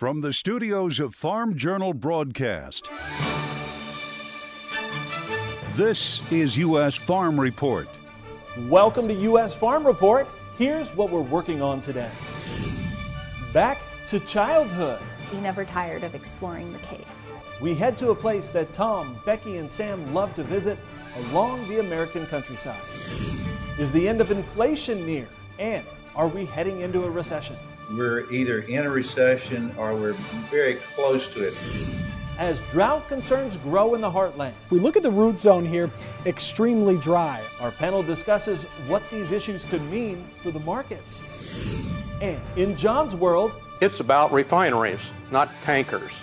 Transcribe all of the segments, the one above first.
From the studios of Farm Journal Broadcast, this is U.S. Farm Report. Welcome to U.S. Farm Report. Here's what we're working on today. Back to childhood. He never tired of exploring the cave. We head to a place that Tom, Becky, and Sam love to visit along the American countryside. Is the end of inflation near? And are we heading into a recession? We're either in a recession or we're very close to it. As drought concerns grow in the heartland, if We look at the root zone here, extremely dry. our panel discusses what these issues could mean for the markets. And in John's world, It's about refineries, not tankers.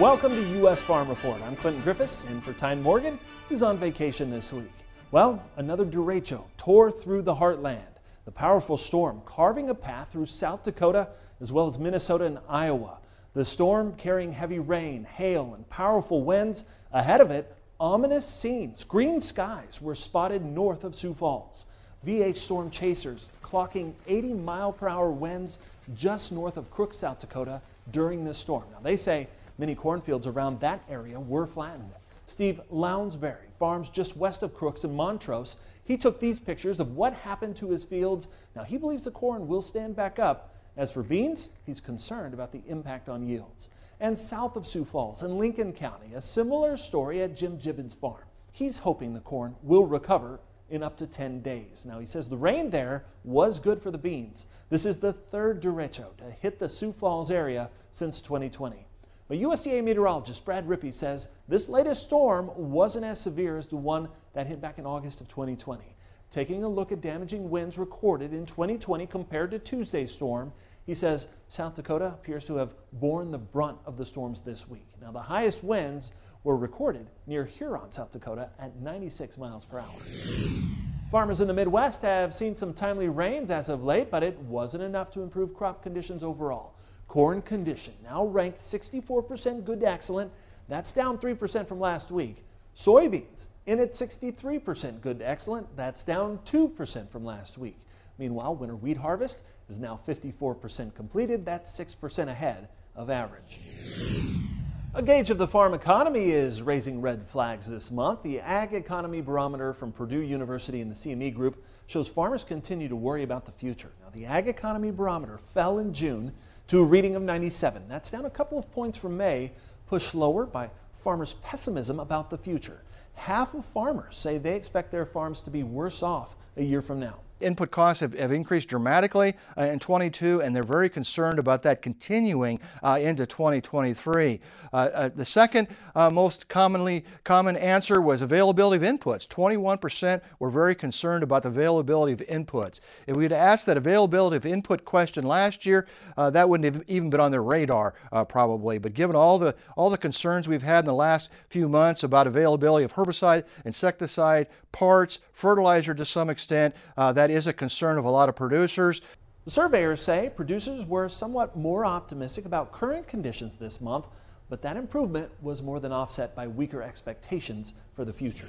Welcome to U.S. Farm Report. I'm Clinton Griffiths, and for Tyne Morgan, who's on vacation this week. Well, another derecho tore through the heartland. The powerful storm carving a path through South Dakota as well as Minnesota and Iowa. The storm carrying heavy rain, hail, and powerful winds. Ahead of it, ominous scenes. Green skies were spotted north of Sioux Falls. VH storm chasers clocking 80 mile per hour winds just north of Crooks, South Dakota during this storm. Now, they say many cornfields around that area were flattened. Steve Lounsbury farms just west of Crooks in Montrose. He took these pictures of what happened to his fields. Now, he believes the corn will stand back up. As for beans, he's concerned about the impact on yields. And south of Sioux Falls in Lincoln County, a similar story at Jim Gibbons' farm. He's hoping the corn will recover in up to 10 days. Now, he says the rain there was good for the beans. This is the third derecho to hit the Sioux Falls area since 2020. But USDA meteorologist Brad Rippey says this latest storm wasn't as severe as the one that hit back in August of 2020. Taking a look at damaging winds recorded in 2020 compared to Tuesday's storm, he says South Dakota appears to have borne the brunt of the storms this week. Now, the highest winds were recorded near Huron, South Dakota at 96 miles per hour. Farmers in the Midwest have seen some timely rains as of late, but it wasn't enough to improve crop conditions overall. Corn condition now ranked 64% good to excellent. That's down 3% from last week. Soybeans in at 63% good to excellent. That's down 2% from last week. Meanwhile, winter wheat harvest is now 54% completed. That's 6% ahead of average. A gauge of the farm economy is raising red flags this month. The Ag Economy Barometer from Purdue University and the CME Group shows farmers continue to worry about the future. Now, the Ag Economy Barometer fell in June to a reading of 97. That's down a couple of points from May, pushed lower by farmers' pessimism about the future. Half of farmers say they expect their farms to be worse off a year from now. Input costs have, have increased dramatically uh, in 22, and they're very concerned about that continuing uh, into 2023. Uh, uh, the second uh, most commonly common answer was availability of inputs. 21% were very concerned about the availability of inputs. If we had asked that availability of input question last year, that wouldn't have even been on their radar probably. But given all the all the concerns we've had in the last few months about availability of herbicide, insecticide, parts, fertilizer to some extent, that is a concern of a lot of producers. The surveyors say producers were somewhat more optimistic about current conditions this month, but that improvement was more than offset by weaker expectations for the future.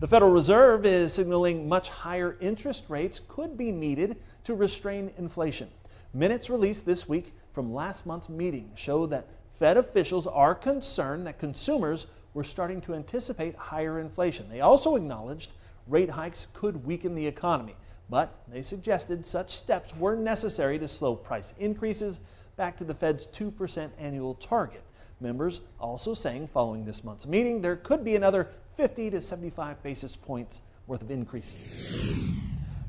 The Federal Reserve is signaling much higher interest rates could be needed to restrain inflation. Minutes released this week from last month's meeting show that Fed officials are concerned that consumers were starting to anticipate higher inflation. They also acknowledged rate hikes could weaken the economy, but they suggested such steps were necessary to slow price increases back to the Fed's 2% annual target. Members also saying following this month's meeting there could be another 50 to 75 basis points worth of increases.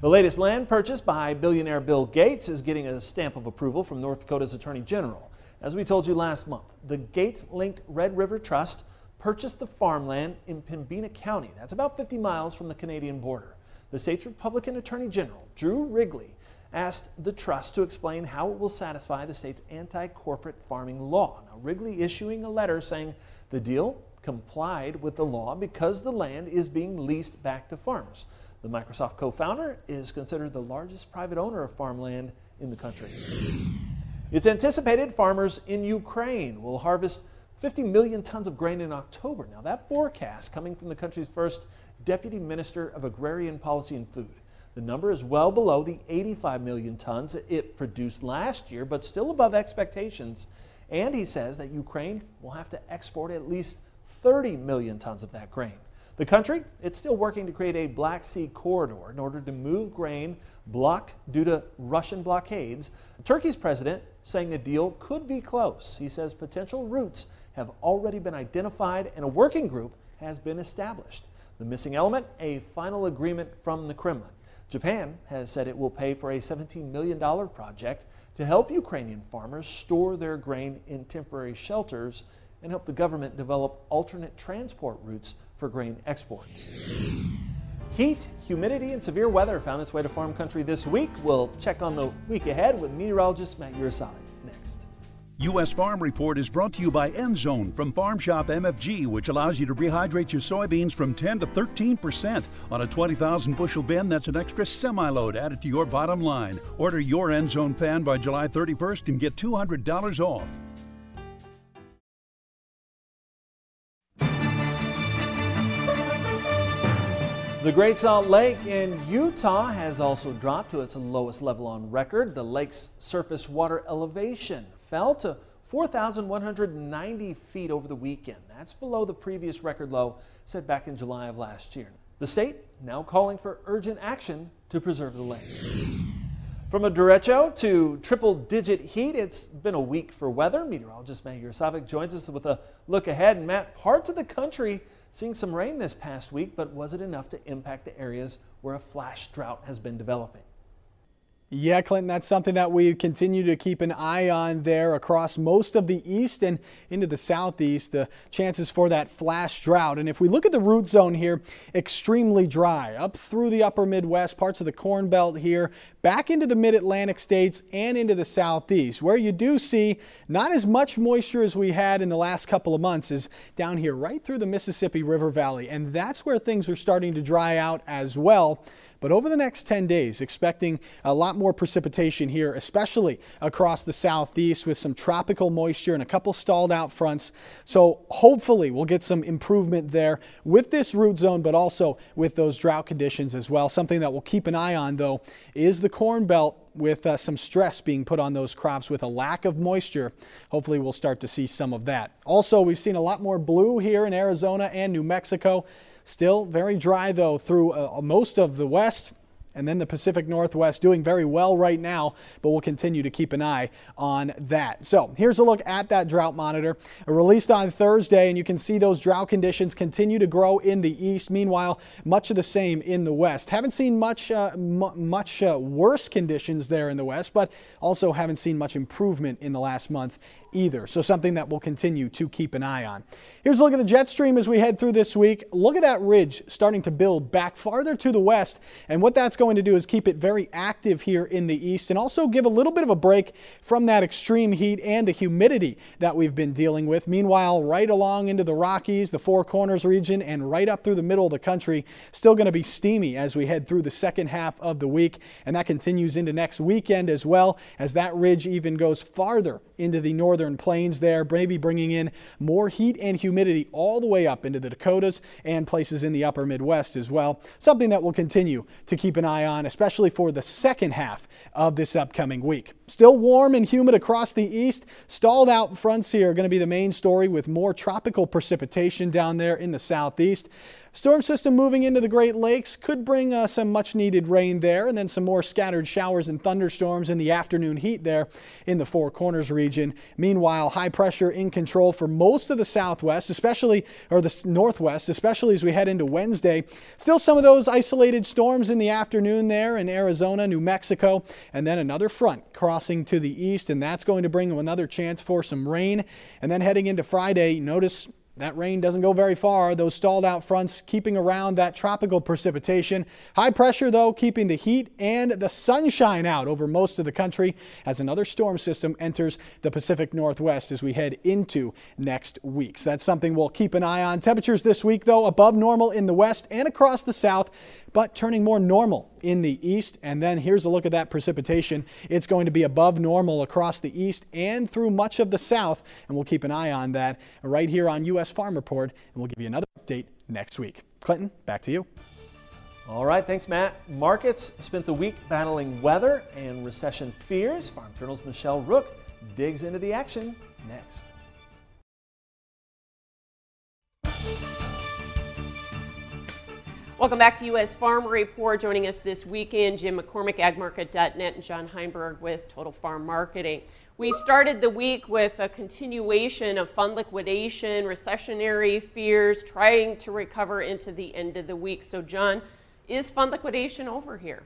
The latest land purchase by billionaire Bill Gates is getting a stamp of approval from North Dakota's Attorney General. As we told you last month, the Gates linked Red River Trust purchased the farmland in Pembina County. That's about 50 miles from the Canadian border. The state's Republican Attorney General, Drew Wrigley, asked the trust to explain how it will satisfy the state's anti corporate farming law. Now, Wrigley issuing a letter saying the deal complied with the law because the land is being leased back to farmers. The Microsoft co founder is considered the largest private owner of farmland in the country. It's anticipated farmers in Ukraine will harvest 50 million tons of grain in October. Now, that forecast, coming from the country's first Deputy Minister of Agrarian Policy and Food. The number is well below the 85 million tons it produced last year, but still above expectations. And he says that Ukraine will have to export at least 30 million tons of that grain. The country, it's still working to create a Black Sea corridor in order to move grain blocked due to Russian blockades. Turkey's president saying the deal could be close. He says potential routes have already been identified and a working group has been established. The missing element, a final agreement from the Kremlin. Japan has said it will pay for a $17 million project to help Ukrainian farmers store their grain in temporary shelters and help the government develop alternate transport routes for grain exports. Heat, humidity, and severe weather found its way to farm country this week. We'll check on the week ahead with meteorologist Matt Urasali. U.S. Farm Report is brought to you by Endzone from Farm Shop MFG, which allows you to rehydrate your soybeans from 10 to 13 percent. On a 20,000 bushel bin, that's an extra semi-load added to your bottom line. Order your Endzone fan by July 31st and get $200 off. The Great Salt Lake in Utah has also dropped to its lowest level on record. The lake's surface water elevation fell to 4,190 feet over the weekend. That's below the previous record low set back in July of last year. The state now calling for urgent action to preserve the lake. From a derecho to triple digit heat, it's been a week for weather. Meteorologist Matt Yurosavik joins us with a look ahead. And Matt, parts of the country seeing some rain this past week, but was it enough to impact the areas where a flash drought has been developing? Yeah, Clinton, that's something that we continue to keep an eye on there across most of the east and into the southeast, the chances for that flash drought. And if we look at the root zone here, extremely dry up through the upper Midwest, parts of the Corn Belt here, back into the mid Atlantic states and into the southeast, where you do see not as much moisture as we had in the last couple of months is down here right through the Mississippi River Valley. And that's where things are starting to dry out as well. But over the next 10 days, expecting a lot more precipitation here, especially across the southeast with some tropical moisture and a couple stalled out fronts. So hopefully we'll get some improvement there with this root zone, but also with those drought conditions as well. Something that we'll keep an eye on, though, is the Corn Belt with uh, some stress being put on those crops with a lack of moisture. Hopefully we'll start to see some of that. Also, we've seen a lot more blue here in Arizona and New Mexico. Still very dry though through uh, most of the west and then the Pacific Northwest doing very well right now, but we'll continue to keep an eye on that. So here's a look at that drought monitor released on Thursday, and you can see those drought conditions continue to grow in the east. Meanwhile, much of the same in the west. Haven't seen much, uh, much uh, worse conditions there in the west, but also haven't seen much improvement in the last month either. So something that we'll continue to keep an eye on. Here's a look at the jet stream as we head through this week. Look at that ridge starting to build back farther to the west, and what that's going to do is keep it very active here in the east and also give a little bit of a break from that extreme heat and the humidity that we've been dealing with. Meanwhile, right along into the Rockies, the Four Corners region, and right up through the middle of the country, still going to be steamy as we head through the second half of the week, and that continues into next weekend as well as that ridge even goes farther into the northern plains there, maybe bringing in more heat and humidity all the way up into the Dakotas and places in the upper Midwest as well. Something that we'll continue to keep an eye on, especially for the second half of this upcoming week. Still warm and humid across the east. Stalled out fronts here are going to be the main story with more tropical precipitation down there in the southeast. Storm system moving into the Great Lakes could bring uh, some much needed rain there and then some more scattered showers and thunderstorms in the afternoon heat there in the Four Corners region. Meanwhile, high pressure in control for most of the southwest, especially or the northwest, especially as we head into Wednesday. Still some of those isolated storms in the afternoon there in Arizona, New Mexico, and then another front crossing to the east, and that's going to bring another chance for some rain. And then heading into Friday, notice that rain doesn't go very far. Those stalled out fronts keeping around that tropical precipitation. High pressure, though, keeping the heat and the sunshine out over most of the country as another storm system enters the Pacific Northwest as we head into next week. So that's something we'll keep an eye on. Temperatures this week, though, above normal in the west and across the south but turning more normal in the east. And then here's a look at that precipitation. It's going to be above normal across the east and through much of the south. And we'll keep an eye on that right here on U.S. Farm Report. And we'll give you another update next week. Clinton, back to you. All right, thanks, Matt. Markets spent the week battling weather and recession fears. Farm Journal's Michelle Rook digs into the action next. Welcome back to U.S. Farm Report. Joining us this weekend, Jim McCormick, agmarket.net, and John Heinberg with Total Farm Marketing. We started the week with a continuation of fund liquidation, recessionary fears, trying to recover into the end of the week. So, John, is fund liquidation over here?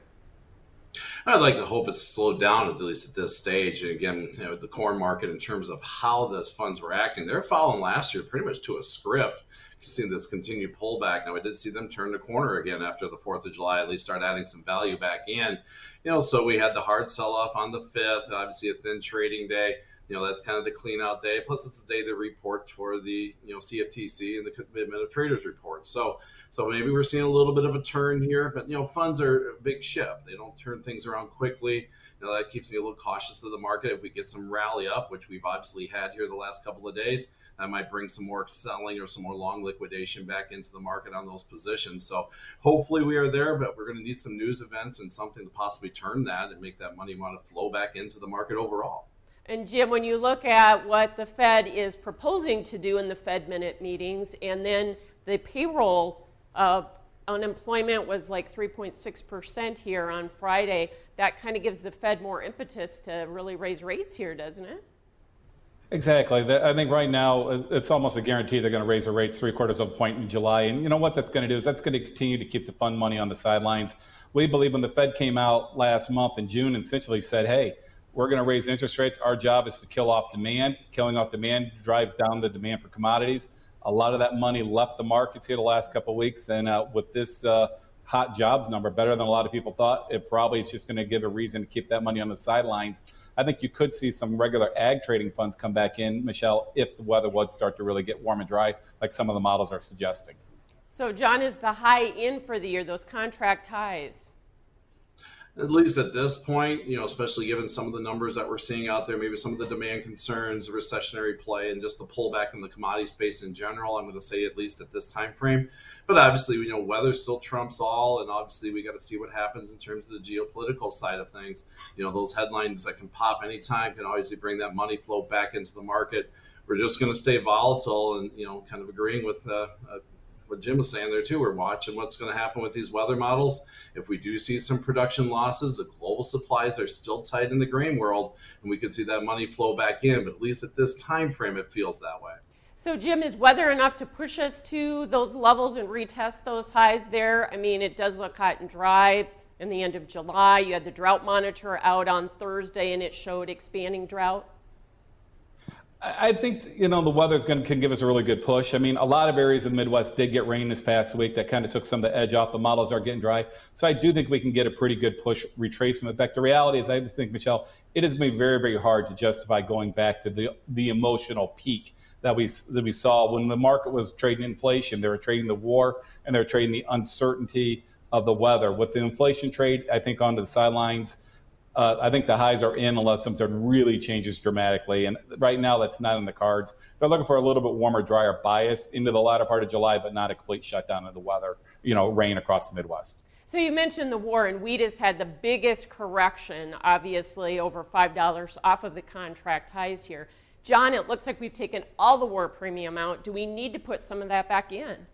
I'd like to hope it's slowed down at least at this stage. And again, you know, the corn market in terms of how those funds were acting, they're following last year pretty much to a script. You see this continued pullback. Now, I did see them turn the corner again after the 4th of July, at least start adding some value back in. You know, so we had the hard sell off on the 5th, obviously a thin trading day you know that's kind of the clean out day. Plus it's the day they report for the you know cftc and the commitment of traders report. So so maybe we're seeing a little bit of a turn here but you know funds are a big ship. They don't turn things around quickly. You know that keeps me a little cautious of the market. If we get some rally up which we've obviously had here the last couple of days that might bring some more selling or some more long liquidation back into the market on those positions. So hopefully we are there but we're going to need some news events and something to possibly turn that and make that money want to flow back into the market overall and Jim, when you look at what the Fed is proposing to do in the Fed minute meetings, and then the payroll uh, unemployment was like 3.6% here on Friday, that kind of gives the Fed more impetus to really raise rates here, doesn't it? Exactly. I think right now it's almost a guarantee they're going to raise the rates three quarters of a point in July. And you know what that's going to do is that's going to continue to keep the fund money on the sidelines. We believe when the Fed came out last month in June and essentially said, hey, we're going to raise interest rates. Our job is to kill off demand. Killing off demand drives down the demand for commodities. A lot of that money left the markets here the last couple of weeks, and uh, with this uh, hot jobs number, better than a lot of people thought, it probably is just going to give a reason to keep that money on the sidelines. I think you could see some regular ag trading funds come back in, Michelle, if the weather would start to really get warm and dry, like some of the models are suggesting. So, John, is the high in for the year, those contract highs? At least at this point, you know, especially given some of the numbers that we're seeing out there, maybe some of the demand concerns, recessionary play, and just the pullback in the commodity space in general. I'm going to say at least at this time frame. But obviously, we know weather still trumps all, and obviously we got to see what happens in terms of the geopolitical side of things. You know, those headlines that can pop anytime can obviously bring that money flow back into the market. We're just going to stay volatile, and you know, kind of agreeing with uh, uh, what Jim was saying there too. We're watching what's going to happen with these weather models. If we do see some production losses, the global supplies are still tight in the grain world, and we could see that money flow back in. But at least at this time frame, it feels that way. So, Jim, is weather enough to push us to those levels and retest those highs there? I mean, it does look hot and dry in the end of July. You had the drought monitor out on Thursday, and it showed expanding drought. I think you know the weather is going can give us a really good push. I mean, a lot of areas in the Midwest did get rain this past week. That kind of took some of the edge off. The models are getting dry, so I do think we can get a pretty good push retracement. Fact, the reality is, I think Michelle, it has been very, very hard to justify going back to the the emotional peak that we that we saw when the market was trading inflation. They were trading the war and they were trading the uncertainty of the weather. With the inflation trade, I think onto the sidelines uh, I think the highs are in unless something really changes dramatically. And right now, that's not in the cards. They're looking for a little bit warmer, drier bias into the latter part of July, but not a complete shutdown of the weather, you know, rain across the Midwest. So you mentioned the war, and wheat has had the biggest correction, obviously, over $5 off of the contract highs here. John, it looks like we've taken all the war premium out. Do we need to put some of that back in?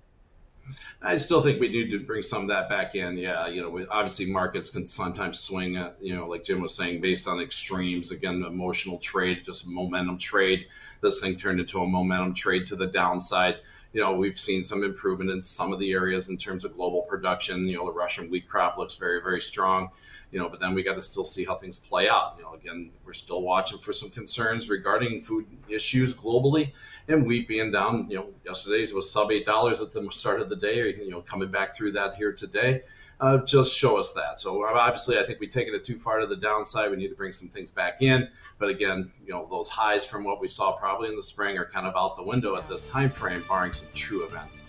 I still think we need to bring some of that back in. Yeah, you know, we, obviously markets can sometimes swing, uh, you know, like Jim was saying, based on extremes. Again, emotional trade, just momentum trade. This thing turned into a momentum trade to the downside you know, we've seen some improvement in some of the areas in terms of global production. You know, the Russian wheat crop looks very, very strong. You know, but then we got to still see how things play out. You know, again, we're still watching for some concerns regarding food issues globally, and wheat being down. You know, yesterday was sub eight dollars at the start of the day. You know, coming back through that here today uh, just show us that. So obviously, I think we've taken it too far to the downside. We need to bring some things back in. But again, you know, those highs from what we saw probably in the spring are kind of out the window at this time frame, barring some true events.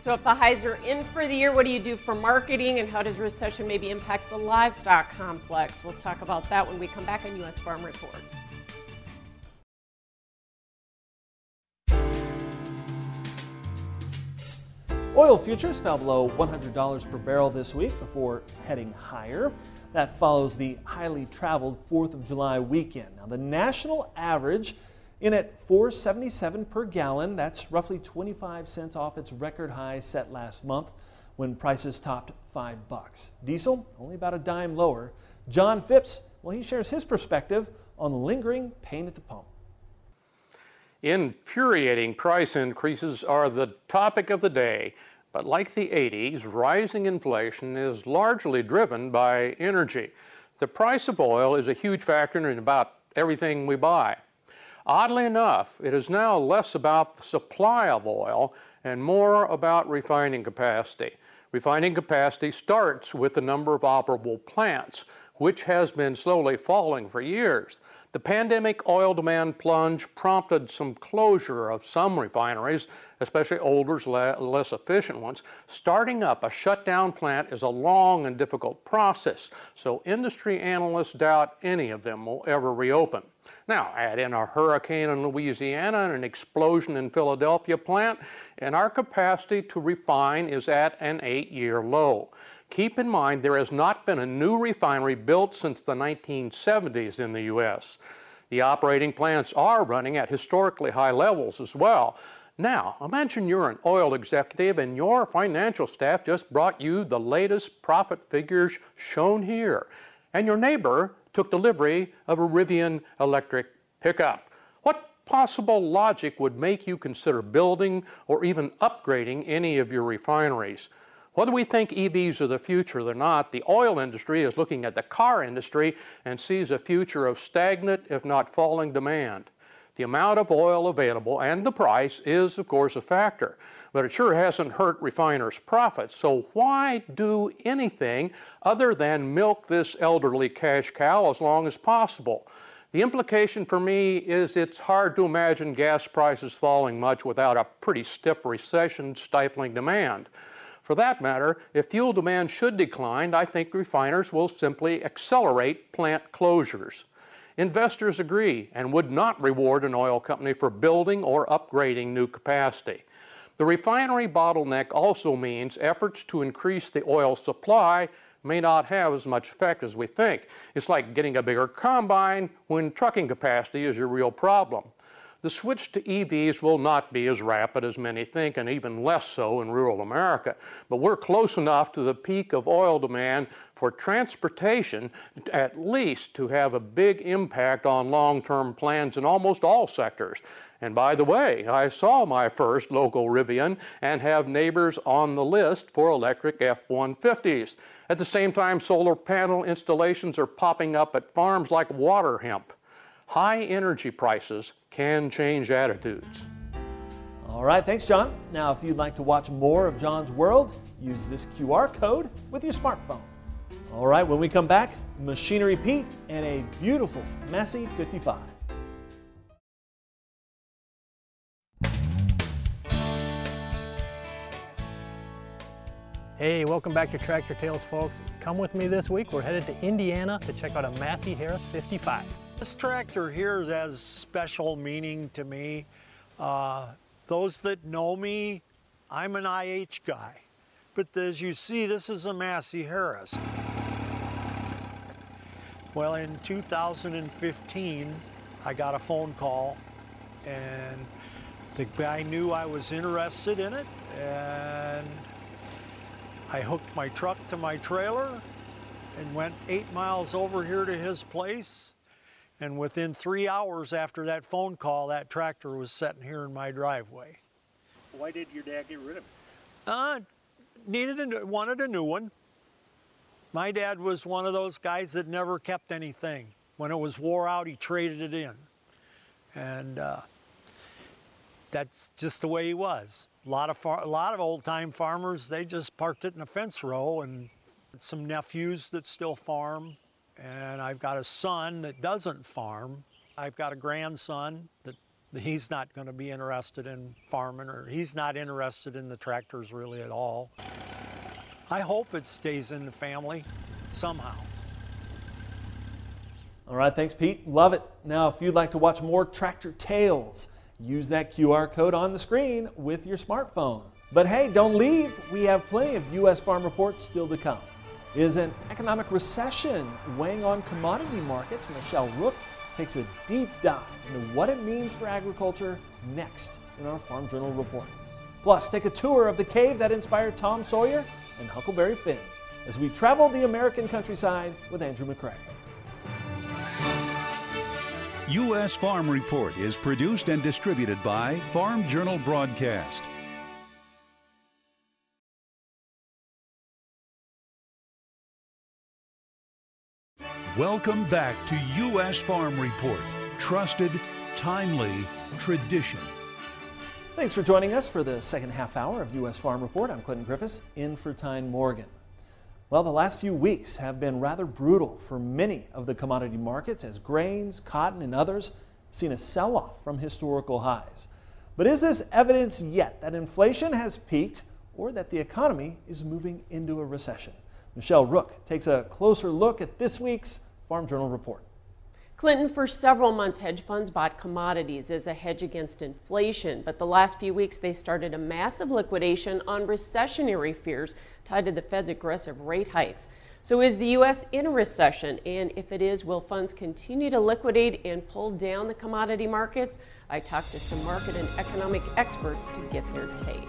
So if the highs are in for the year, what do you do for marketing, and how does recession maybe impact the livestock complex? We'll talk about that when we come back on U.S. Farm Report. Oil futures fell below $100 per barrel this week before heading higher. That follows the highly traveled 4th of July weekend. Now, the national average in at 477 per gallon. That's roughly 25 cents off its record high set last month when prices topped 5 bucks. Diesel only about a dime lower. John Phipps, well he shares his perspective on lingering pain at the pump. Infuriating price increases are the topic of the day. But like the 80s, rising inflation is largely driven by energy. The price of oil is a huge factor in about everything we buy. Oddly enough, it is now less about the supply of oil and more about refining capacity. Refining capacity starts with the number of operable plants, which has been slowly falling for years. The pandemic oil demand plunge prompted some closure of some refineries, especially older, less efficient ones. Starting up a shutdown plant is a long and difficult process, so industry analysts doubt any of them will ever reopen. Now, add in a hurricane in Louisiana and an explosion in Philadelphia plant, and our capacity to refine is at an eight year low. Keep in mind there has not been a new refinery built since the 1970s in the U.S. The operating plants are running at historically high levels as well. Now, imagine you're an oil executive and your financial staff just brought you the latest profit figures shown here, and your neighbor took delivery of a Rivian electric pickup. What possible logic would make you consider building or even upgrading any of your refineries? Whether we think EVs are the future or not, the oil industry is looking at the car industry and sees a future of stagnant, if not falling demand. The amount of oil available and the price is, of course, a factor, but it sure hasn't hurt refiners' profits. So why do anything other than milk this elderly cash cow as long as possible? The implication for me is it's hard to imagine gas prices falling much without a pretty stiff recession stifling demand. For that matter, if fuel demand should decline, I think refiners will simply accelerate plant closures. Investors agree and would not reward an oil company for building or upgrading new capacity. The refinery bottleneck also means efforts to increase the oil supply may not have as much effect as we think. It's like getting a bigger combine when trucking capacity is your real problem. The switch to EVs will not be as rapid as many think, and even less so in rural America. But we're close enough to the peak of oil demand for transportation, at least to have a big impact on long term plans in almost all sectors. And by the way, I saw my first local Rivian and have neighbors on the list for electric F 150s. At the same time, solar panel installations are popping up at farms like water hemp. High energy prices can change attitudes. All right, thanks, John. Now, if you'd like to watch more of John's World, use this QR code with your smartphone. All right, when we come back, Machinery Pete and a beautiful Massey 55. Hey, welcome back to Tractor Tales, folks. Come with me this week. We're headed to Indiana to check out a Massey Harris 55. This tractor here has special meaning to me. Uh, those that know me, I'm an IH guy. But as you see, this is a Massey Harris. Well, in 2015, I got a phone call and the guy knew I was interested in it and I hooked my truck to my trailer and went eight miles over here to his place and within three hours after that phone call, that tractor was sitting here in my driveway. Why did your dad get rid of it? Uh, needed a, wanted a new one. My dad was one of those guys that never kept anything. When it was wore out, he traded it in. And uh, that's just the way he was. A lot of a lot of old-time farmers, they just parked it in a fence row and some nephews that still farm and I've got a son that doesn't farm. I've got a grandson that he's not going to be interested in farming or he's not interested in the tractors really at all. I hope it stays in the family somehow. All right, thanks, Pete. Love it. Now, if you'd like to watch more Tractor Tales, use that QR code on the screen with your smartphone. But hey, don't leave. We have plenty of U.S. farm reports still to come. Is an economic recession weighing on commodity markets? Michelle Rook takes a deep dive into what it means for agriculture next in our Farm Journal report. Plus, take a tour of the cave that inspired Tom Sawyer and Huckleberry Finn as we travel the American countryside with Andrew McCrea. U.S. Farm Report is produced and distributed by Farm Journal Broadcast. Welcome back to U.S. Farm Report. Trusted, timely, tradition. Thanks for joining us for the second half hour of U.S. Farm Report. I'm Clinton Griffiths, in for Tyne Morgan. Well, the last few weeks have been rather brutal for many of the commodity markets as grains, cotton, and others have seen a sell off from historical highs. But is this evidence yet that inflation has peaked or that the economy is moving into a recession? Michelle Rook takes a closer look at this week's Farm Journal report. Clinton, for several months, hedge funds bought commodities as a hedge against inflation, but the last few weeks they started a massive liquidation on recessionary fears tied to the Fed's aggressive rate hikes. So, is the U.S. in a recession? And if it is, will funds continue to liquidate and pull down the commodity markets? I talked to some market and economic experts to get their take.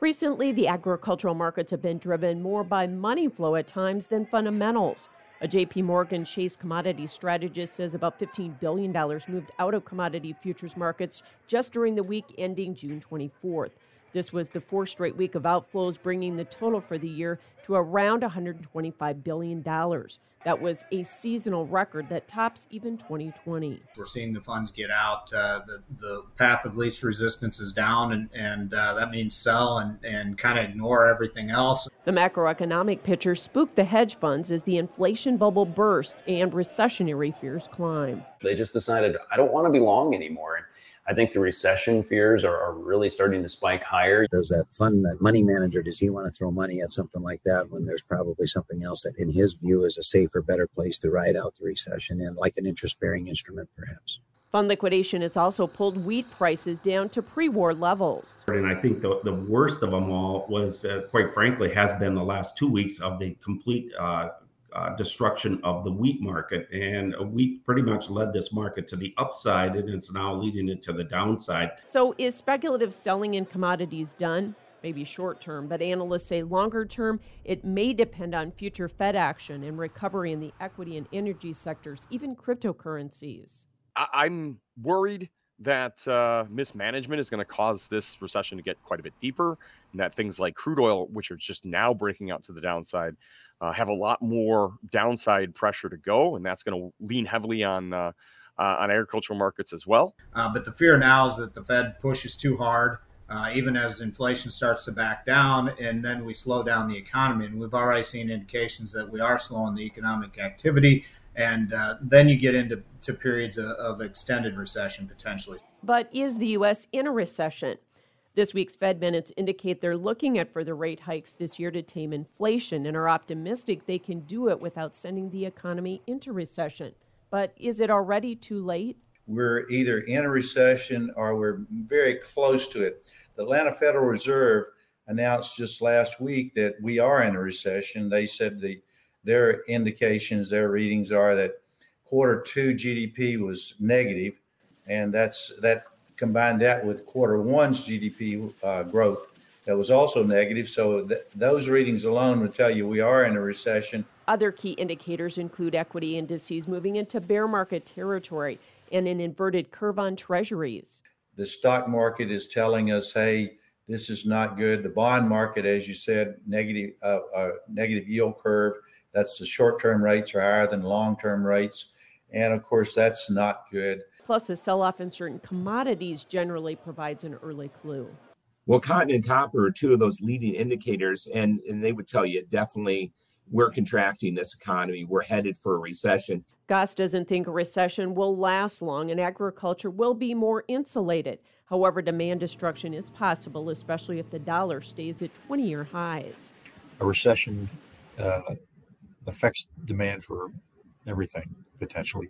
Recently, the agricultural markets have been driven more by money flow at times than fundamentals. A JP Morgan Chase commodity strategist says about $15 billion moved out of commodity futures markets just during the week ending June 24th. This was the fourth straight week of outflows, bringing the total for the year to around $125 billion. That was a seasonal record that tops even 2020. We're seeing the funds get out. Uh, the, the path of least resistance is down, and, and uh, that means sell and, and kind of ignore everything else. The macroeconomic picture spooked the hedge funds as the inflation bubble bursts and recessionary fears climb. They just decided, I don't want to be long anymore. I think the recession fears are, are, really starting to spike higher. Does that fund, that money manager, does he want to throw money at something like that when there's probably something else that, in his view, is a safer, better place to ride out the recession in, like an interest bearing instrument, perhaps? Fund liquidation has also pulled wheat prices down to pre war levels. And I think the, the worst of them all was, uh, quite frankly, has been the last two weeks of the complete uh, uh, destruction of the wheat market. And wheat pretty much led this market to the upside, and it's now leading it to the downside. So, is speculative selling in commodities done? Maybe short term, but analysts say longer term, it may depend on future Fed action and recovery in the equity and energy sectors, even cryptocurrencies. I'm worried that uh, mismanagement is going to cause this recession to get quite a bit deeper, and that things like crude oil, which are just now breaking out to the downside, uh, have a lot more downside pressure to go, and that's going to lean heavily on uh, uh, on agricultural markets as well. Uh, but the fear now is that the Fed pushes too hard, uh, even as inflation starts to back down, and then we slow down the economy. And we've already seen indications that we are slowing the economic activity. And uh, then you get into to periods of, of extended recession potentially. But is the U.S. in a recession? This week's Fed minutes indicate they're looking at further rate hikes this year to tame inflation and are optimistic they can do it without sending the economy into recession. But is it already too late? We're either in a recession or we're very close to it. The Atlanta Federal Reserve announced just last week that we are in a recession. They said the their indications, their readings are that quarter two GDP was negative, and that's that combine that with quarter one's GDP uh, growth that was also negative. So th- those readings alone would tell you we are in a recession. Other key indicators include equity indices moving into bear market territory and an inverted curve on treasuries. The stock market is telling us, hey, this is not good. The bond market, as you said, negative uh, uh, negative yield curve. That's the short-term rates are higher than long-term rates, and of course that's not good. Plus, a sell off in certain commodities generally provides an early clue. Well, cotton and copper are two of those leading indicators, and, and they would tell you definitely we're contracting this economy. We're headed for a recession. Goss doesn't think a recession will last long and agriculture will be more insulated. However, demand destruction is possible, especially if the dollar stays at 20 year highs. A recession uh, affects demand for everything potentially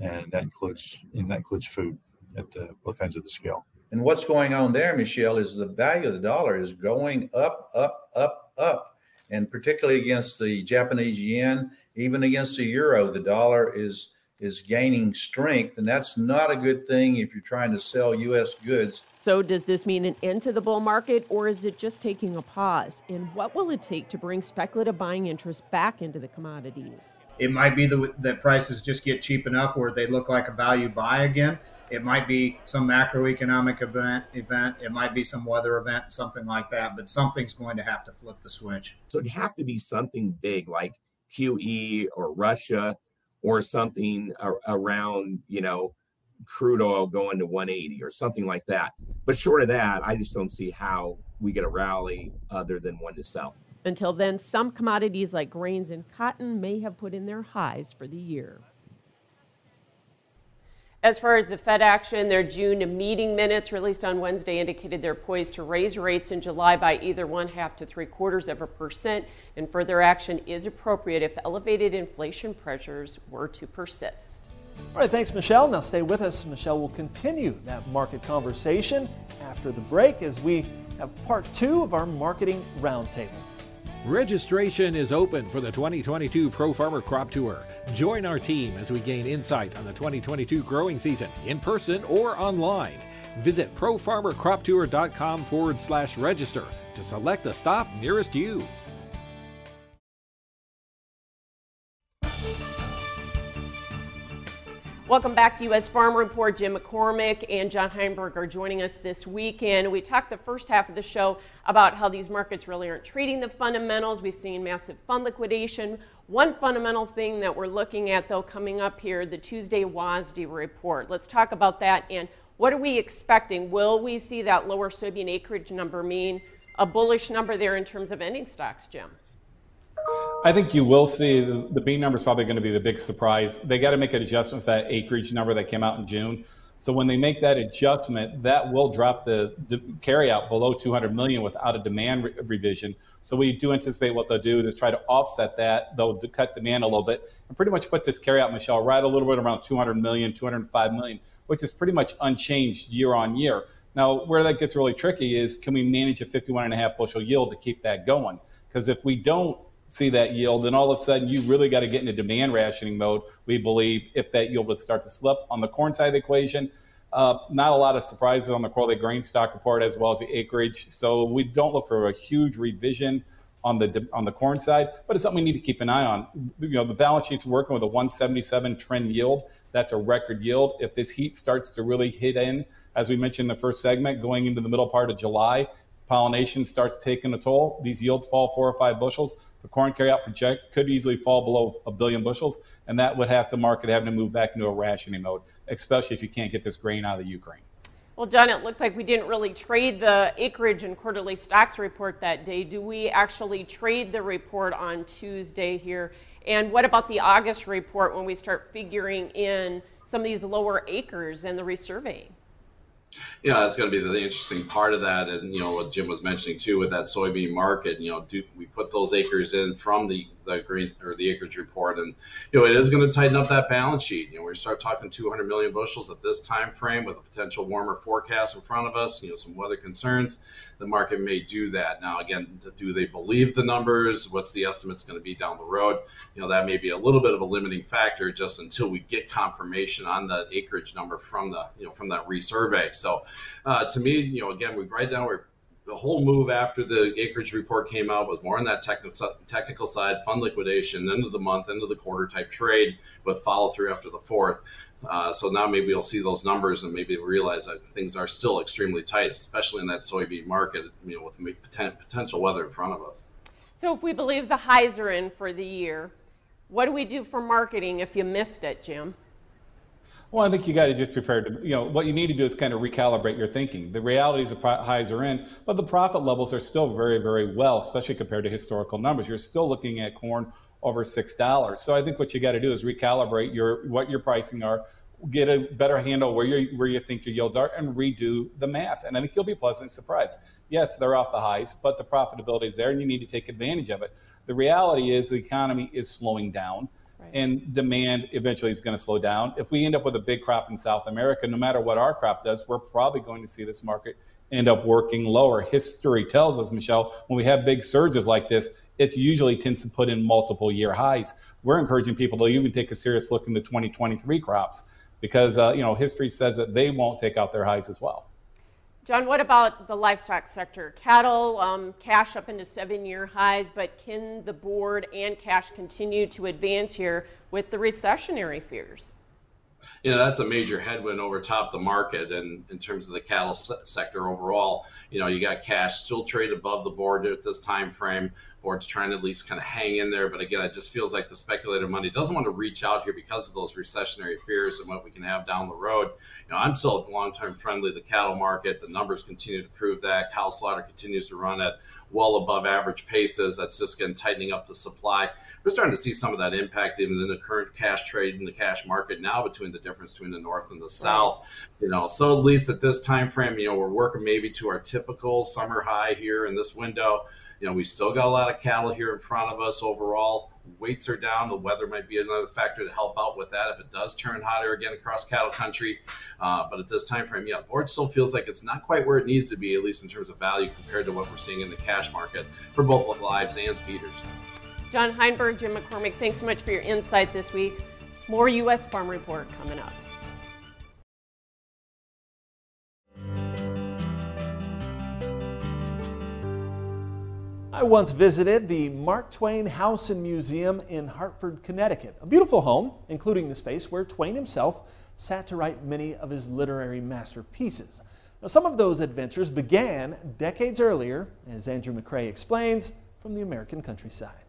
and that includes and that includes food at uh, both ends of the scale. And what's going on there, Michelle, is the value of the dollar is going up, up, up, up. And particularly against the Japanese yen, even against the euro, the dollar is is gaining strength. And that's not a good thing if you're trying to sell US goods. So, does this mean an end to the bull market, or is it just taking a pause? And what will it take to bring speculative buying interest back into the commodities? It might be that prices just get cheap enough where they look like a value buy again. It might be some macroeconomic event, event. It might be some weather event, something like that. But something's going to have to flip the switch. So it'd have to be something big like QE or Russia or something around, you know, crude oil going to 180 or something like that. But short of that, I just don't see how we get a rally other than one to sell. Until then, some commodities like grains and cotton may have put in their highs for the year. As far as the Fed action, their June meeting minutes released on Wednesday indicated they're poised to raise rates in July by either one half to three quarters of a percent, and further action is appropriate if elevated inflation pressures were to persist. All right, thanks, Michelle. Now stay with us. Michelle will continue that market conversation after the break as we have part two of our marketing roundtables. Registration is open for the 2022 Pro Farmer Crop Tour. Join our team as we gain insight on the 2022 growing season in person or online. Visit profarmercroptour.com forward slash register to select the stop nearest you. Welcome back to U.S. Farm Report. Jim McCormick and John Heinberg are joining us this weekend. We talked the first half of the show about how these markets really aren't treating the fundamentals. We've seen massive fund liquidation. One fundamental thing that we're looking at, though, coming up here, the Tuesday WASDE report. Let's talk about that and what are we expecting? Will we see that lower soybean acreage number mean a bullish number there in terms of ending stocks, Jim? I think you will see the, the B number is probably going to be the big surprise. They got to make an adjustment for that acreage number that came out in June. So when they make that adjustment, that will drop the, the carry out below 200 million without a demand re- revision. So we do anticipate what they'll do is try to offset that. They'll cut demand a little bit and pretty much put this carryout, Michelle, right a little bit around 200 million, 205 million, which is pretty much unchanged year on year. Now, where that gets really tricky is can we manage a 51 and a half bushel yield to keep that going? Because if we don't, see that yield, then all of a sudden you really got to get into demand rationing mode. We believe if that yield would start to slip on the corn side of the equation. Uh, not a lot of surprises on the quarterly grain stock report as well as the acreage. So we don't look for a huge revision on the on the corn side, but it's something we need to keep an eye on. You know, the balance sheet's working with a 177 trend yield. That's a record yield. If this heat starts to really hit in, as we mentioned in the first segment, going into the middle part of July, pollination starts taking a toll. These yields fall four or five bushels the corn carryout project could easily fall below a billion bushels, and that would have the market having to move back into a rationing mode, especially if you can't get this grain out of the Ukraine. Well, John, it looked like we didn't really trade the acreage and quarterly stocks report that day. Do we actually trade the report on Tuesday here? And what about the August report when we start figuring in some of these lower acres and the resurveying? Yeah, that's going to be the interesting part of that, and you know what Jim was mentioning too with that soybean market. You know, do we put those acres in from the the green or the acreage report, and you know it is going to tighten up that balance sheet. You know, we start talking 200 million bushels at this time frame with a potential warmer forecast in front of us. You know, some weather concerns. The market may do that. Now, again, do they believe the numbers? What's the estimates going to be down the road? You know, that may be a little bit of a limiting factor just until we get confirmation on the acreage number from the you know from that resurvey. So, uh, to me, you know, again, we right now we're the whole move after the acreage report came out was more on that technical technical side, fund liquidation, end of the month, end of the quarter type trade with follow through after the fourth. Uh, so now maybe we'll see those numbers and maybe realize that things are still extremely tight, especially in that soybean market, you know, with potential weather in front of us. So if we believe the highs are in for the year, what do we do for marketing if you missed it, Jim? Well, I think you got to just prepare to, you know, what you need to do is kind of recalibrate your thinking. The realities of highs are in, but the profit levels are still very, very well, especially compared to historical numbers. You're still looking at corn over six dollars. So I think what you got to do is recalibrate your what your pricing are, get a better handle where you where you think your yields are, and redo the math. And I think you'll be pleasantly surprised. Yes, they're off the highs, but the profitability is there, and you need to take advantage of it. The reality is the economy is slowing down and demand eventually is going to slow down. If we end up with a big crop in South America, no matter what our crop does, we're probably going to see this market end up working lower. History tells us, Michelle, when we have big surges like this, it usually tends to put in multiple year highs. We're encouraging people to even take a serious look in the 2023 crops because uh, you know history says that they won't take out their highs as well. John, what about the livestock sector? Cattle, um, cash up into seven year highs, but can the board and cash continue to advance here with the recessionary fears? you know that's a major headwind over top the market and in terms of the cattle sector overall you know you got cash still trade above the board at this time frame board's trying to at least kind of hang in there but again it just feels like the speculative money doesn't want to reach out here because of those recessionary fears and what we can have down the road. You know i'm still long-term friendly the cattle market. The numbers continue to prove that. Cow slaughter continues to run at well above average paces. That's just getting tightening up the supply. We're starting to see some of that impact even in the current cash trade in the cash market now between the difference between the north and the south. You know, so at least at this time frame, you know, we're working maybe to our typical summer high here in this window. You know, we still got a lot of cattle here in front of us overall. Weights are down. The weather might be another factor to help out with that if it does turn hotter again across cattle country. Uh, but at this time frame, yeah, board still feels like it's not quite where it needs to be, at least in terms of value compared to what we're seeing in the cash market for both lives and feeders. John Heinberg, Jim McCormick, thanks so much for your insight this week. More U.S. Farm Report coming up. I once visited the Mark Twain House and Museum in Hartford, Connecticut, a beautiful home, including the space where Twain himself sat to write many of his literary masterpieces. Now, some of those adventures began decades earlier, as Andrew McCrea explains, from the American countryside.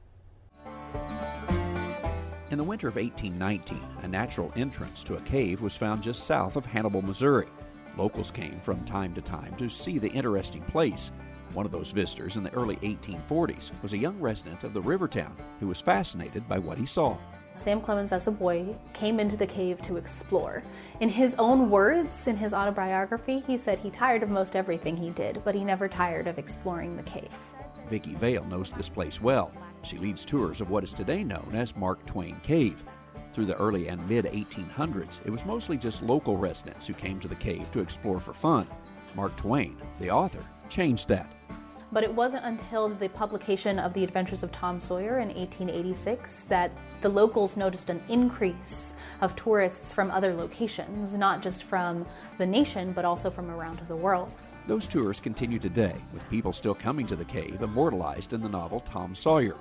In the winter of 1819, a natural entrance to a cave was found just south of Hannibal, Missouri. Locals came from time to time to see the interesting place. One of those visitors in the early 1840s was a young resident of the river town who was fascinated by what he saw. Sam Clemens, as a boy, came into the cave to explore. In his own words, in his autobiography, he said he tired of most everything he did, but he never tired of exploring the cave. Vicki Vale knows this place well. She leads tours of what is today known as Mark Twain Cave. Through the early and mid 1800s, it was mostly just local residents who came to the cave to explore for fun. Mark Twain, the author, changed that. But it wasn't until the publication of The Adventures of Tom Sawyer in 1886 that the locals noticed an increase of tourists from other locations, not just from the nation, but also from around the world. Those tours continue today, with people still coming to the cave immortalized in the novel Tom Sawyer.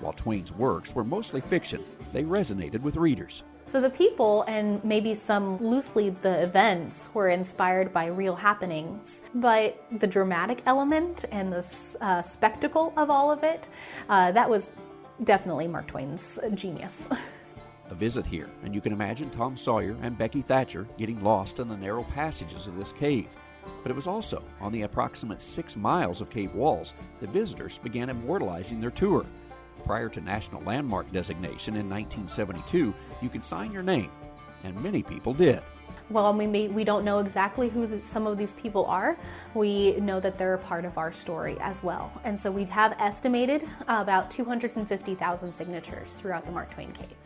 While Twain's works were mostly fiction, they resonated with readers. So the people and maybe some loosely the events were inspired by real happenings, but the dramatic element and the uh, spectacle of all of it, uh, that was definitely Mark Twain's genius. A visit here, and you can imagine Tom Sawyer and Becky Thatcher getting lost in the narrow passages of this cave. But it was also on the approximate six miles of cave walls that visitors began immortalizing their tour. Prior to National Landmark designation in 1972, you could sign your name, and many people did. Well, we, may, we don't know exactly who the, some of these people are. We know that they're a part of our story as well. And so we have estimated about 250,000 signatures throughout the Mark Twain Cave.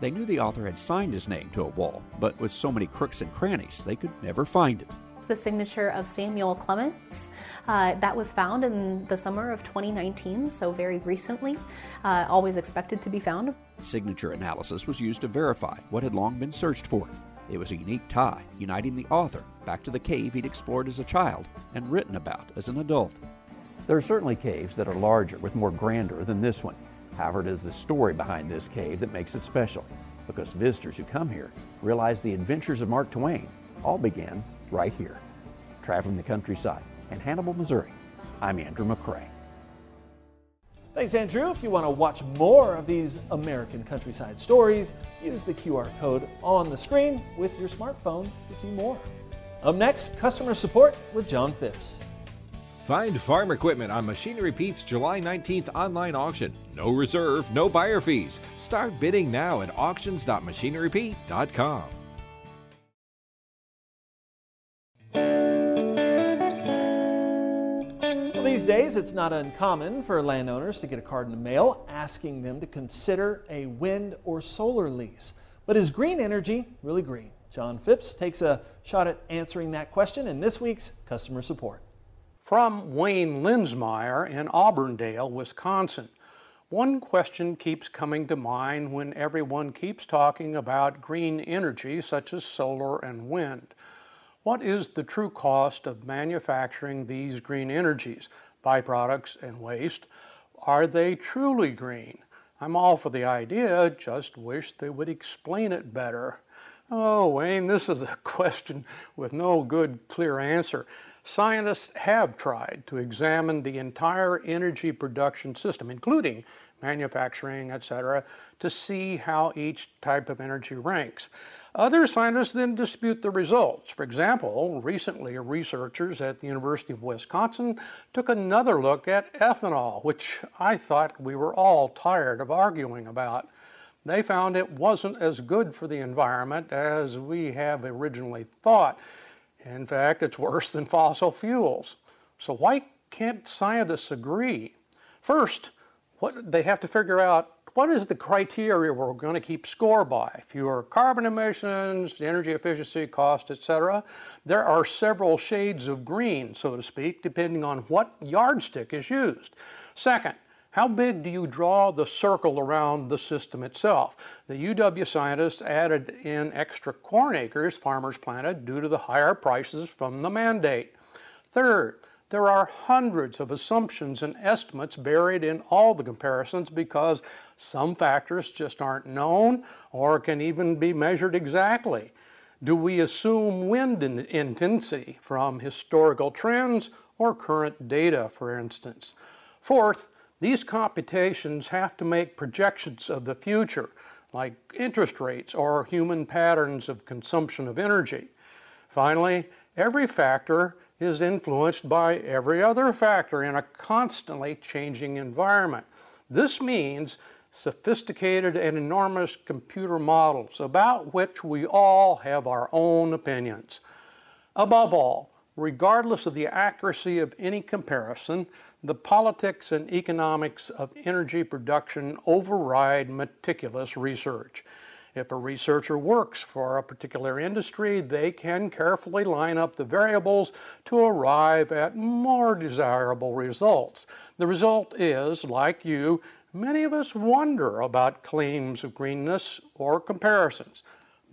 They knew the author had signed his name to a wall, but with so many crooks and crannies, they could never find it the signature of Samuel Clemens. Uh, that was found in the summer of 2019, so very recently, uh, always expected to be found. Signature analysis was used to verify what had long been searched for. It was a unique tie uniting the author back to the cave he'd explored as a child and written about as an adult. There are certainly caves that are larger with more grandeur than this one. However, it is the story behind this cave that makes it special because visitors who come here realize the adventures of Mark Twain all began right here. Traveling the countryside in Hannibal, Missouri, I'm Andrew McCrea. Thanks, Andrew. If you want to watch more of these American countryside stories, use the QR code on the screen with your smartphone to see more. Up next, customer support with John Phipps. Find farm equipment on Machinery Pete's July 19th online auction. No reserve, no buyer fees. Start bidding now at auctions.machinerypete.com. days, it's not uncommon for landowners to get a card in the mail asking them to consider a wind or solar lease. But is green energy really green? John Phipps takes a shot at answering that question in this week's Customer Support. From Wayne Linsmeyer in Auburndale, Wisconsin. One question keeps coming to mind when everyone keeps talking about green energy such as solar and wind. What is the true cost of manufacturing these green energies, byproducts and waste? Are they truly green? I'm all for the idea, just wish they would explain it better. Oh, Wayne, this is a question with no good, clear answer. Scientists have tried to examine the entire energy production system, including manufacturing, etc., to see how each type of energy ranks. Other scientists then dispute the results. For example, recently researchers at the University of Wisconsin took another look at ethanol, which I thought we were all tired of arguing about. They found it wasn't as good for the environment as we have originally thought. In fact, it's worse than fossil fuels. So why can't scientists agree? First, what they have to figure out what is the criteria we're going to keep score by? Fewer carbon emissions, energy efficiency, cost, etc. There are several shades of green, so to speak, depending on what yardstick is used. Second, how big do you draw the circle around the system itself? The UW scientists added in extra corn acres farmers planted due to the higher prices from the mandate. Third, there are hundreds of assumptions and estimates buried in all the comparisons because some factors just aren't known or can even be measured exactly. Do we assume wind in intensity from historical trends or current data, for instance? Fourth, these computations have to make projections of the future, like interest rates or human patterns of consumption of energy. Finally, every factor is influenced by every other factor in a constantly changing environment. This means sophisticated and enormous computer models about which we all have our own opinions. Above all, regardless of the accuracy of any comparison, the politics and economics of energy production override meticulous research. If a researcher works for a particular industry, they can carefully line up the variables to arrive at more desirable results. The result is, like you, many of us wonder about claims of greenness or comparisons.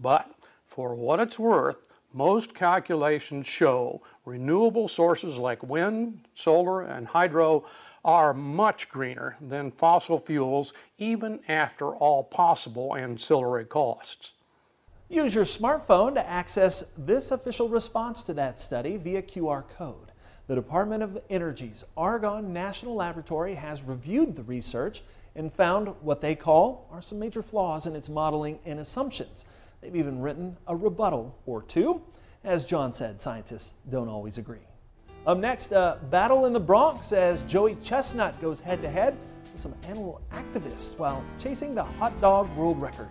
But for what it's worth, most calculations show renewable sources like wind, solar, and hydro are much greener than fossil fuels even after all possible ancillary costs. Use your smartphone to access this official response to that study via QR code. The Department of Energy's Argonne National Laboratory has reviewed the research and found what they call are some major flaws in its modeling and assumptions. They've even written a rebuttal or two. As John said, scientists don't always agree. Up next, a battle in the Bronx as Joey Chestnut goes head to head with some animal activists while chasing the hot dog world record.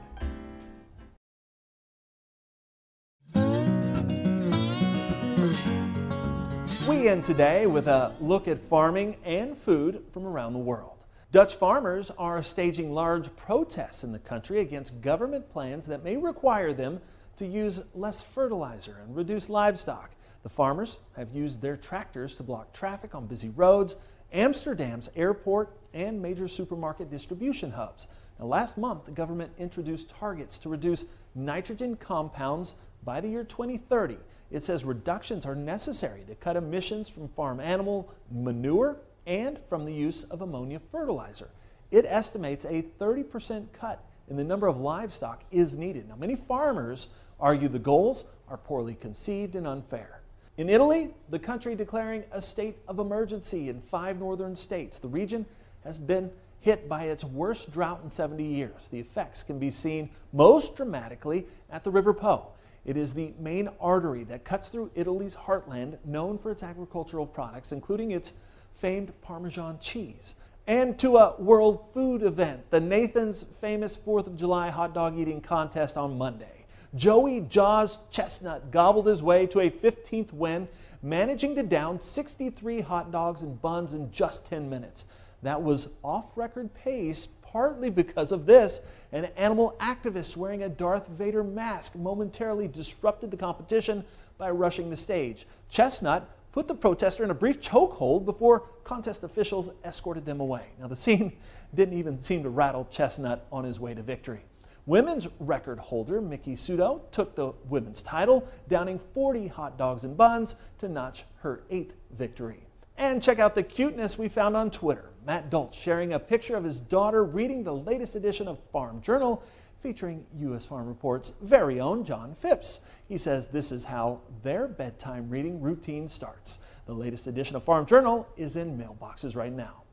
We end today with a look at farming and food from around the world. Dutch farmers are staging large protests in the country against government plans that may require them to use less fertilizer and reduce livestock. The farmers have used their tractors to block traffic on busy roads, Amsterdam's airport, and major supermarket distribution hubs. Now, last month, the government introduced targets to reduce nitrogen compounds by the year 2030. It says reductions are necessary to cut emissions from farm animal manure and from the use of ammonia fertilizer. It estimates a 30% cut in the number of livestock is needed. Now, many farmers argue the goals are poorly conceived and unfair. In Italy, the country declaring a state of emergency in five northern states. The region has been hit by its worst drought in 70 years. The effects can be seen most dramatically at the River Po. It is the main artery that cuts through Italy's heartland, known for its agricultural products, including its famed Parmesan cheese. And to a world food event, the Nathan's famous 4th of July hot dog eating contest on Monday. Joey Jaws Chestnut gobbled his way to a 15th win, managing to down 63 hot dogs and buns in just 10 minutes. That was off record pace, partly because of this. An animal activist wearing a Darth Vader mask momentarily disrupted the competition by rushing the stage. Chestnut put the protester in a brief chokehold before contest officials escorted them away. Now, the scene didn't even seem to rattle Chestnut on his way to victory. Women's record holder Miki Sudo took the women's title, downing 40 hot dogs and buns to notch her eighth victory. And check out the cuteness we found on Twitter. Matt Dultz sharing a picture of his daughter reading the latest edition of Farm Journal featuring U.S. Farm Report's very own John Phipps. He says this is how their bedtime reading routine starts. The latest edition of Farm Journal is in mailboxes right now.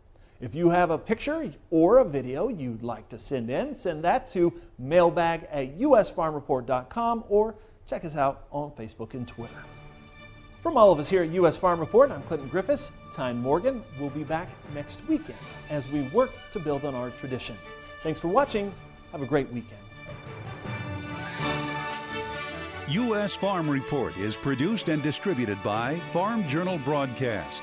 If you have a picture or a video you'd like to send in, send that to mailbag at usfarmreport.com or check us out on Facebook and Twitter. From all of us here at U.S. Farm Report, I'm Clinton Griffiths. Tyne Morgan will be back next weekend as we work to build on our tradition. Thanks for watching. Have a great weekend. U.S. Farm Report is produced and distributed by Farm Journal Broadcast.